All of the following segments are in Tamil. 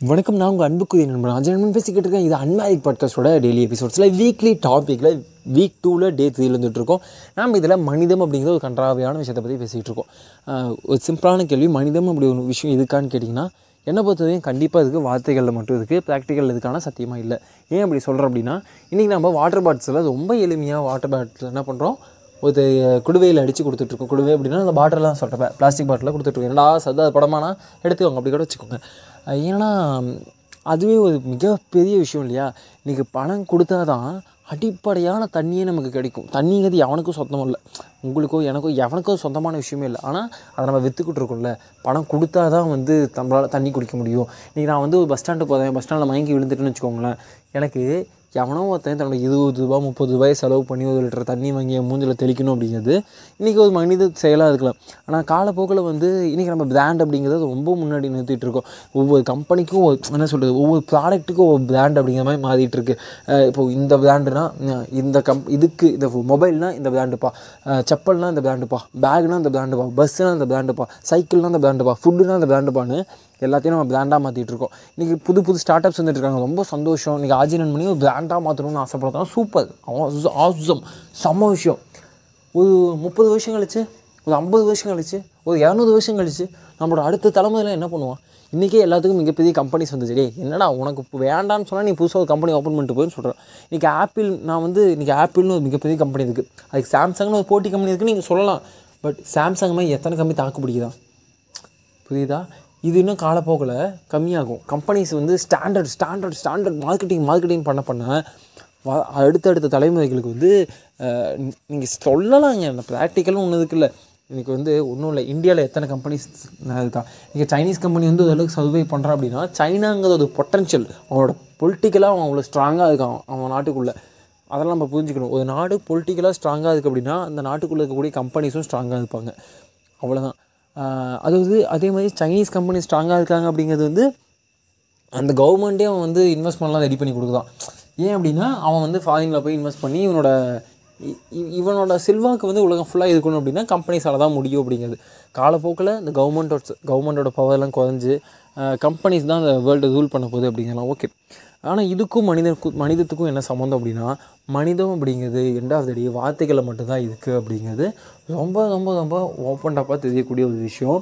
வணக்கம் நான் உங்கள் அன்புக்குரிய நண்பன் அஜயன் பேசிக்கிட்டு இருக்கேன். இது அன்மேரிக் பாட்காஸ்டோட டெய்லி எபிசோட்ஸில் வீக்லி டாப்பிக்கில் வீக் டூவில் டே த்ரீல இருந்துட்டு இருக்கோம். நாம் இதில் மனிதம் அப்படிங்கிற ஒரு கன்றாவையான விஷயத்தை பற்றி பேசிகிட்டு இருக்கோம். ஒரு சிம்பிளான கேள்வி மனிதம் அப்படி ஒரு விஷயம் இதுக்கான்னு கேட்டிங்கன்னா என்னை பொறுத்தவரையும் கண்டிப்பாக இதுக்கு வார்த்தைகளில் மட்டும் இருக்குது ப்ராக்டிக்கல் இதுக்கான சத்தியமாக இல்லை. ஏன் அப்படி சொல்கிறேன் அப்படின்னா இன்றைக்கி நம்ம வாட்டர் பாட்டில்ஸில் ரொம்ப எளிமையாக வாட்டர் பாட்டில் என்ன பண்ணுறோம் ஒரு குடுவையில் அடித்து கொடுத்துட்ருக்கோம் குடுவை அப்படின்னா அந்த பாட்டிலாம் சொல்கிறப்ப பிளாஸ்டிக் பாட்டிலில் கொடுத்துட்ருக்கோம் என்னடா சதா படமானா? எடுத்துக்கோங்க அப்படி கூட வச்சுக்கோங்க. ஏன்னா அதுவே ஒரு மிகப்பெரிய விஷயம் இல்லையா? இன்றைக்கி பணம் கொடுத்தா தான் அடிப்படையான தண்ணியே நமக்கு கிடைக்கும். தண்ணிங்கிறது எவனுக்கும் சொந்தம் இல்லை. உங்களுக்கோ எனக்கோ எவனுக்கோ சொந்தமான விஷயமே இல்லை. ஆனால் அதை நம்ம விற்றுக்கிட்டு இருக்கோம்ல. பணம் கொடுத்தா தான் வந்து நம்மளால் தண்ணி குடிக்க முடியும். இன்றைக்கி நான் வந்து ஒரு பஸ் ஸ்டாண்டு போகிறேன் பஸ் ஸ்டாண்டில் மயங்கி விழுந்துட்டுன்னு வச்சுக்கோங்களேன். எனக்கு எவனோ ஒருத்தன் தன்னோட இருபது ரூபா முப்பது ரூபாய் செலவு பண்ணி ஒரு லிட்டர் தண்ணி வாங்கி மூஞ்சில் தெளிக்கணும் அப்படிங்கிறது இன்றைக்கி ஒரு மனித செயலாக இருக்கலாம். ஆனால் காலப்போக்கில் வந்து இன்றைக்கி நம்ம பிராண்ட் அப்படிங்கிறது ரொம்ப முன்னாடி நிறுத்திட்டு இருக்கோம். ஒவ்வொரு கம்பெனிக்கும் என்ன சொல்கிறது ஒவ்வொரு ப்ராடக்ட்டுக்கும் ஒவ்வொரு பிராண்ட் அப்படிங்கிற மாதிரி மாறிட்டு இருக்கு. இப்போது இந்த பிராண்டுனா இந்த கம் இதுக்கு இந்த மொபைல்னால் இந்த பிராண்டுப்பா செப்பல்னால் இந்த பிராண்டுப்பா பேக்னால் இந்த பிராண்டுப்பா பஸ்ஸுனால் இந்த பிராண்டுப்பா சைக்கிள்னா இந்த பிராண்டுப்பா ஃபுட்டுனா இந்த பிராண்டுப்பான்னு எல்லாத்தையும் நம்ம பிராண்டாக மாற்றிட்டு இருக்கோம். இன்றைக்கி புது புது ஸ்டார்ட் அப்ஸ் வந்துட்டு இருக்காங்க ரொம்ப சந்தோஷம். இன்றைக்கி ஆஜினன் பண்ணி ஒரு பிராண்டாக மாற்றணும்னு ஆசைப்படுறதான் சூப்பர் ஆசம் செம்ம விஷயம். ஒரு முப்பது வருஷம் கழிச்சு ஒரு ஐம்பது வருஷம் கழிச்சு ஒரு இரநூறு வருஷம் கழிச்சு நம்மளோட அடுத்த தலைமுறையில் என்ன பண்ணுவான்? இன்றைக்கே எல்லாத்துக்கும் மிகப்பெரிய கம்பெனிஸ் வந்துச்சு. டே என்னடா உனக்கு இப்போ வேண்டாம்னு சொன்னால் நீ புதுசாக ஒரு கம்பெனி ஓப்பன் பண்ணிட்டு போயின்னு சொல்கிறேன் இன்றைக்கி ஆப்பிள் நான் வந்து இன்றைக்கி ஆப்பிள்னு ஒரு மிகப்பெரிய கம்பெனி இருக்குது அதுக்கு சாம்சங்னு ஒரு போட்டி கம்பெனி இருக்குன்னு நீங்கள் சொல்லலாம். பட் சாம்சங் மாதிரி எத்தனை கம்பெனி தாக்கு பிடிக்குதான் புரியுதா? இது இன்னும் காலப்போக்கில் கம்மியாகும். கம்பெனிஸ் வந்து standard standard standard marketing marketing பண்ண பண்ண வ அடுத்தடுத்த தலைமுறைகளுக்கு வந்து நீங்கள் சொல்லலாங்க அந்த ப்ராக்டிக்கலும் ஒன்று இருக்குல்ல இன்றைக்கி வந்து ஒன்றும் இல்லை. இந்தியாவில் எத்தனை கம்பெனிஸ் இருக்கா இங்கே சைனீஸ் கம்பெனி வந்து ஓரளவுக்கு சர்வை பண்ணுறான் அப்படின்னா சைனாங்கிறது ஒரு பொட்டன்ஷியல் அவனோட பொலிட்டிக்கலாக அவன் அவ்வளோ ஸ்ட்ராங்காக இருக்கான் அவன் நாட்டுக்குள்ளே. அதெல்லாம் நம்ம புரிஞ்சுக்கணும். ஒரு நாடு பொலிட்டிக்கலாக ஸ்ட்ராங்காக இருக்குது அப்படின்னா அந்த நாட்டுக்குள்ளே இருக்கக்கூடிய கம்பெனிஸும் ஸ்ட்ராங்காக இருப்பாங்க. அவ்வளோதான் அதாவது அதே மாதிரி சைனீஸ் கம்பெனி ஸ்ட்ராங்காக இருக்காங்க அப்படிங்கிறது வந்து அந்த கவர்மெண்ட்டே அவன் வந்து இன்வெஸ்ட்மெண்ட்லாம் ரெடி பண்ணி கொடுக்குதான். ஏன் அப்படின்னா அவன் வந்து ஃபாரினில் போய் இன்வெஸ்ட் பண்ணி இவனோட இ- இவனோட செல்வாக்கு வந்து உலகம் ஃபுல்லாக இருக்கணும் அப்படின்னா கம்பெனிஸால் தான் முடியும் அப்படிங்கிறது. காலப்போக்கில் இந்த கவர்மெண்ட்டோட கவர்மெண்டோட பவர்லாம் குறைஞ்சி கம்பெனிஸ் தான் அந்த வேர்ல்டு ரூல் பண்ண போகுது அப்படிங்கிறலாம் ஓகே ஆனால் இதுக்கும் மனிதனுக்கும் மனிதத்துக்கும் என்ன சம்மந்தம் அப்படின்னா மனிதம் அப்படிங்கிறது ரெண்டாவது அடி வார்த்தைகளில் மட்டும்தான் இருக்குது அப்படிங்கிறது ரொம்ப ரொம்ப ரொம்ப ஓப்பன் டப்பாக தெரியக்கூடிய ஒரு விஷயம்.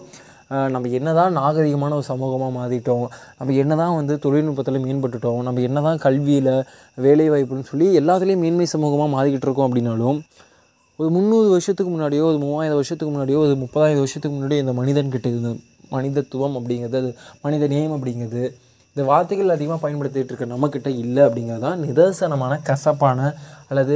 நம்ம என்ன தான் நாகரிகமான ஒரு சமூகமாக மாறிட்டோம் நம்ம என்ன தான் வந்து தொழில்நுட்பத்தில் மேம்பட்டுட்டோம் நம்ம என்ன தான் கல்வியில் வேலைவாய்ப்புன்னு சொல்லி எல்லாத்துலேயும் மேன்மை சமூகமாக மாறிக்கிட்டு இருக்கோம் அப்படின்னாலும் ஒரு முந்நூறு வருஷத்துக்கு முன்னாடியோ ஒரு மூவாயிரம் வருஷத்துக்கு முன்னாடியோ ஒரு முப்பதாயிரம் வருஷத்துக்கு முன்னாடியோ இந்த மனிதன்கிட்ட இருந்த மனிதத்துவம் அப்படிங்கிறது அது மனித நேயம் அப்படிங்கிறது இந்த வார்த்தைகள் அதிகமாக பயன்படுத்திகிட்டு இருக்க நம்மக்கிட்ட இல்லை அப்படிங்கிறது தான் நிதர்சனமான கசப்பான அல்லது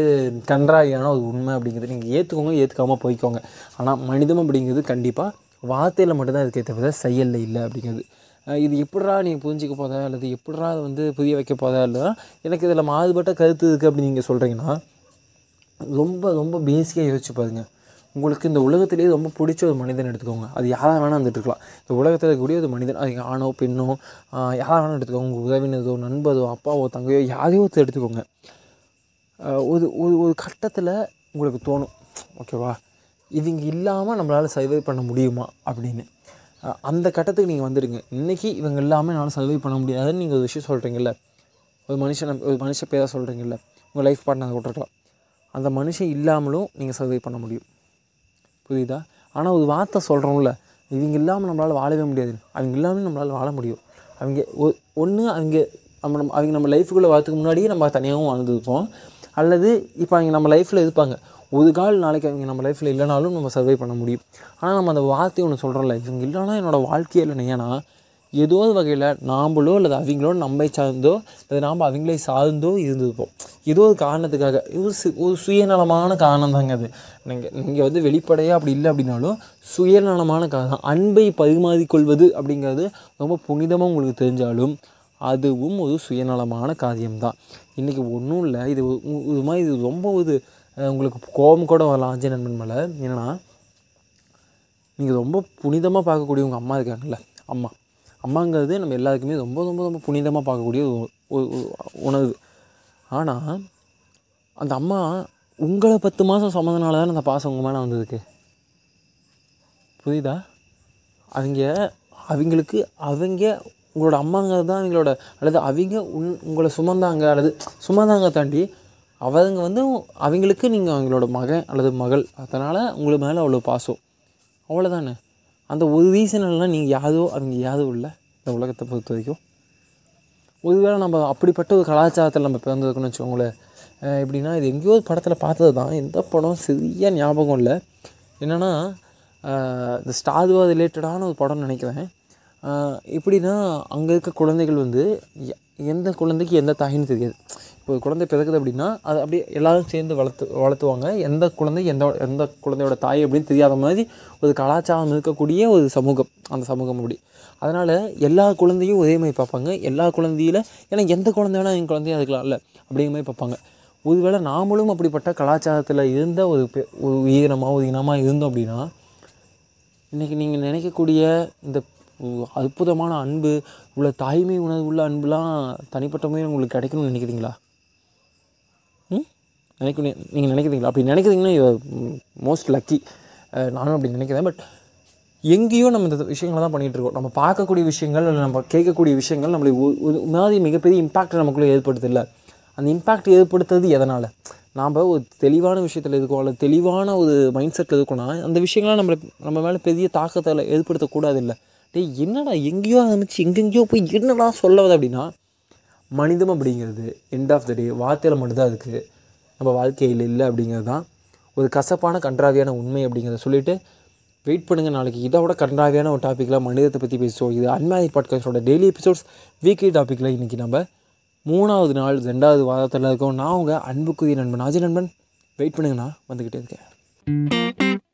கன்றாயான ஒரு உண்மை அப்படிங்கிறது நீங்கள் ஏற்றுக்கோங்க ஏற்றுக்காமல் போய்க்கோங்க. ஆனால் மனிதம் அப்படிங்கிறது கண்டிப்பாக வார்த்தையில் மட்டும்தான் இருக்கே தவிர செயலில் இல்லை அப்படிங்கிறது. இது எப்படா நீ புரிஞ்சிக்க போதா அல்லது எப்படா அதை வந்து புரிய வைக்க போதா இல்லைனா எனக்கு இதில் மாறுபட்ட கருத்து இருக்குது அப்படின்னு நீங்கள் சொல்கிறீங்கன்னா ரொம்ப ரொம்ப பேசிக்காக யோசிச்சு பாருங்கள் உங்களுக்கு இந்த உலகத்திலேயே ரொம்ப பிடிச்ச ஒரு மனிதன் எடுத்துக்கோங்க. அது யாராக வேணால் வந்துட்டு இந்த உலகத்தில் இருக்கக்கூடிய ஒரு மனிதன் அது ஆணோ பெண்ணோ யாராக வேணால் எடுத்துக்கோங்க. உங்கள் உறவினதோ நண்பரோ அப்பாவோ தங்கையோ யாரையோ ஒருத்தர் எடுத்துக்கோங்க. ஒரு ஒரு ஒரு கட்டத்தில் உங்களுக்கு தோணும் ஓகேவா? இவங்க இல்லாமல் நம்மளால் சர்வை பண்ண முடியுமா அப்படின்னு. அந்த கட்டத்துக்கு நீங்கள் வந்துடுங்க. இன்றைக்கி இவங்க இல்லாமல் என்னால் சர்வை பண்ண முடியாதுன்னு நீங்கள் ஒரு விஷயம் சொல்கிறீங்கல்ல ஒரு மனுஷன் ஒரு மனுஷ பேராக சொல்கிறீங்கல்ல உங்கள் லைஃப் பார்ட்னர் விட்டுருக்கலாம். அந்த மனுஷன் இல்லாமலும் நீங்கள் சர்வை பண்ண முடியும். புரியுதா? ஆனால் ஒரு வார்த்தை சொல்கிறோம்ல இவங்க இல்லாமல் நம்மளால் வாழவே முடியாது. அவங்க இல்லாமல் நம்மளால் வாழ முடியும். அவங்க ஒன்று அவங்க நம்ம நம்ம அவங்க நம்ம லைஃபுக்குள்ளே வரத்துக்கு முன்னாடியே நம்ம தனியாகவும் வாழ்ந்துருப்போம். அல்லது இப்போ அவங்க நம்ம லைஃப்பில் இருப்பாங்க. ஒரு கால் நாளைக்கு அவங்க நம்ம லைஃப்பில் இல்லைனாலும் நம்ம சர்வை பண்ண முடியும். ஆனால் நம்ம அந்த வார்த்தை ஒன்று சொல்கிறோம்ல இவங்க இல்லைனா என்னோடய வாழ்க்கையே இல்லைன்னு ஏன்னா ஏதோ ஒரு வகையில் நாம்பளோ அல்லது அவங்களோ நம்மை சார்ந்தோ அல்லது நாம் அவங்களே சார்ந்தோ இருந்திருப்போம். ஏதோ ஒரு காரணத்துக்காக ஒரு சு- ஒரு சுயநலமான காரணம் தாங்க அது. நீங்கள் நீங்கள் வந்து வெளிப்படையாக அப்படி இல்லை அப்படின்னாலும் சுயநலமான காரணம் அன்பை பரிமாறிக்கொள்வது அப்படிங்கிறது ரொம்ப புனிதமாக உங்களுக்கு தெரிஞ்சாலும் அதுவும் ஒரு சுயநலமான காரியம்தான். இன்றைக்கி ஒன்றும் இல்லை. இது ஒரு- இது மாதிரி இது ரொம்ப ஒரு உங்களுக்கு கோபம் கூட வரலாம். ஆஞ்ச நண்பன் மேலே. என்னென்னா நீங்கள் ரொம்ப புனிதமாக பார்க்கக்கூடிய உங்கள் அம்மா இருக்காங்கல்ல. அம்மா. அம்மாங்கிறது நம்ம எல்லாருக்குமே ரொம்ப ரொம்ப ரொம்ப புனிதமாக பார்க்கக்கூடிய ஒரு உணவு. ஆனால் அந்த அம்மா உங்களை பத்து மாதம் சுமந்தனால தான் அந்த பாசம் உங்கள் மேலே வந்ததுக்கு? புரியுதா? அவங்க அவங்களுக்கு அவங்க உங்களோட அம்மாங்கிறது தான் அவங்களோட அல்லது அவங்க உன் உங்களை சுமந்தாங்க அல்லது சுமந்தாங்க தாண்டி அவங்க வந்து அவங்களுக்கு நீங்கள் அவங்களோட மகன் அல்லது மகள். அதனால் உங்களுக்கு மேலே அவ்வளோ பாசம். அவ்வளோதானே அந்த ஒரு ரீசனெல்லாம் நீங்கள் யாரோ அவங்க யாரும் இல்லை இந்த உலகத்தை பொறுத்த வரைக்கும். ஒருவேளை நம்ம அப்படிப்பட்ட ஒரு கலாச்சாரத்தில் நம்ம பிறந்திருக்கோம்னு வச்சுக்கோங்களேன். எப்படின்னா இது எங்கேயோ ஒரு படத்தில் பார்த்தது தான் எந்த படம் சரியாக ஞாபகம் இல்லை. என்னென்னா இந்த ஸ்டாதுவா ரிலேட்டடான ஒரு படம்னு நினைக்கிறேன். எப்படின்னா அங்கே இருக்க குழந்தைகள் வந்து எந்த குழந்தைக்கு எந்த தாயின்னு தெரியாது. இப்போ ஒரு குழந்தை பிறக்குது அப்படின்னா அது அப்படியே எல்லோரும் சேர்ந்து வளர்த்து வளர்த்துவாங்க. எந்த குழந்தை எந்த எந்த குழந்தையோட தாய் அப்படின்னு தெரியாத மாதிரி ஒரு கலாச்சாரம் இருக்கக்கூடிய ஒரு சமூகம் அந்த சமூகம் அப்படி. அதனால் எல்லா குழந்தையும் ஒரே மாதிரி பார்ப்பாங்க. எல்லா குழந்தையில ஏன்னா எந்த குழந்தை வேணால் என் குழந்தையா இருக்கலாம்ல அப்படிங்கிற மாதிரி பார்ப்பாங்க. ஒருவேளை நாமளும் அப்படிப்பட்ட கலாச்சாரத்தில் இருந்த ஒரு பெ- ஒரு உயிரினமாக ஒரு இனமாக இருந்தோம் அப்படின்னா இன்றைக்கி நீங்கள் நினைக்கக்கூடிய இந்த அற்புதமான அன்பு உள்ள தாய்மை உணர்வு உள்ள அன்புலாம் தனிப்பட்ட முறையில் உங்களுக்கு கிடைக்கணும்னு நினைக்கிறீங்களா? ம்? நினைக்கணும் நீங்கள் நினைக்கிறீங்களா? அப்படி நினைக்கிறீங்கன்னா மோஸ்ட் லக்கி நானும் அப்படி நினைக்கிறேன். பட் எங்கேயோ நம்ம இந்த விஷயங்களை தான் பண்ணிகிட்டு இருக்கோம். நம்ம பார்க்கக்கூடிய விஷயங்கள் இல்லை நம்ம கேட்கக்கூடிய விஷயங்கள் நம்மளை ஒரு- மாதிரி மிகப்பெரிய இம்பேக்ட் நமக்குள்ளே ஏற்படுத்து இல்லை அந்த இம்பாக்ட் ஏற்படுத்துறது எதனால்? நாம் ஒரு தெளிவான விஷயத்தில் இருக்கோம் அல்லது தெளிவான ஒரு மைண்ட் செட்டில் இருக்கோம்னா அந்த விஷயங்கள்லாம் நம்மளை நம்ம மேலே பெரிய தாக்கத்தில் ஏற்படுத்தக்கூடாது இல்லை. டேய் என்னடா எங்கேயோ ஆரம்பிச்சு எங்கெங்கேயோ போய் என்னடா சொல்லவது அப்படின்னா மனிதம் அப்படிங்கிறது எண்ட் ஆஃப் த டே வார்த்தையில் மட்டும்தான் இருக்குது நம்ம வாழ்க்கையில் இல்லை அப்படிங்கிறது தான் ஒரு கசப்பான கன்றாவியான உண்மை அப்படிங்கிறத சொல்லிவிட்டு வெயிட் பண்ணுங்கள் நாளைக்கு. இதை விட கன்றாவியான ஒரு டாப்பிக்கில் மனிதத்தை பற்றி பேசுவோம். இது அன்மேரிட் பாட்காஸ்டோட டெய்லி எபிசோட்ஸ் வீக்லி டாப்பிக்கில் இன்றைக்கி நம்ம மூணாவது நாள் ரெண்டாவது வாரத்தில் இருக்கோம். நான் உங்கள் அன்புக்குரிய நண்பன் அஜய் நண்பன். வெயிட் பண்ணுங்கண்ணா வந்துக்கிட்டே இருக்கேன்.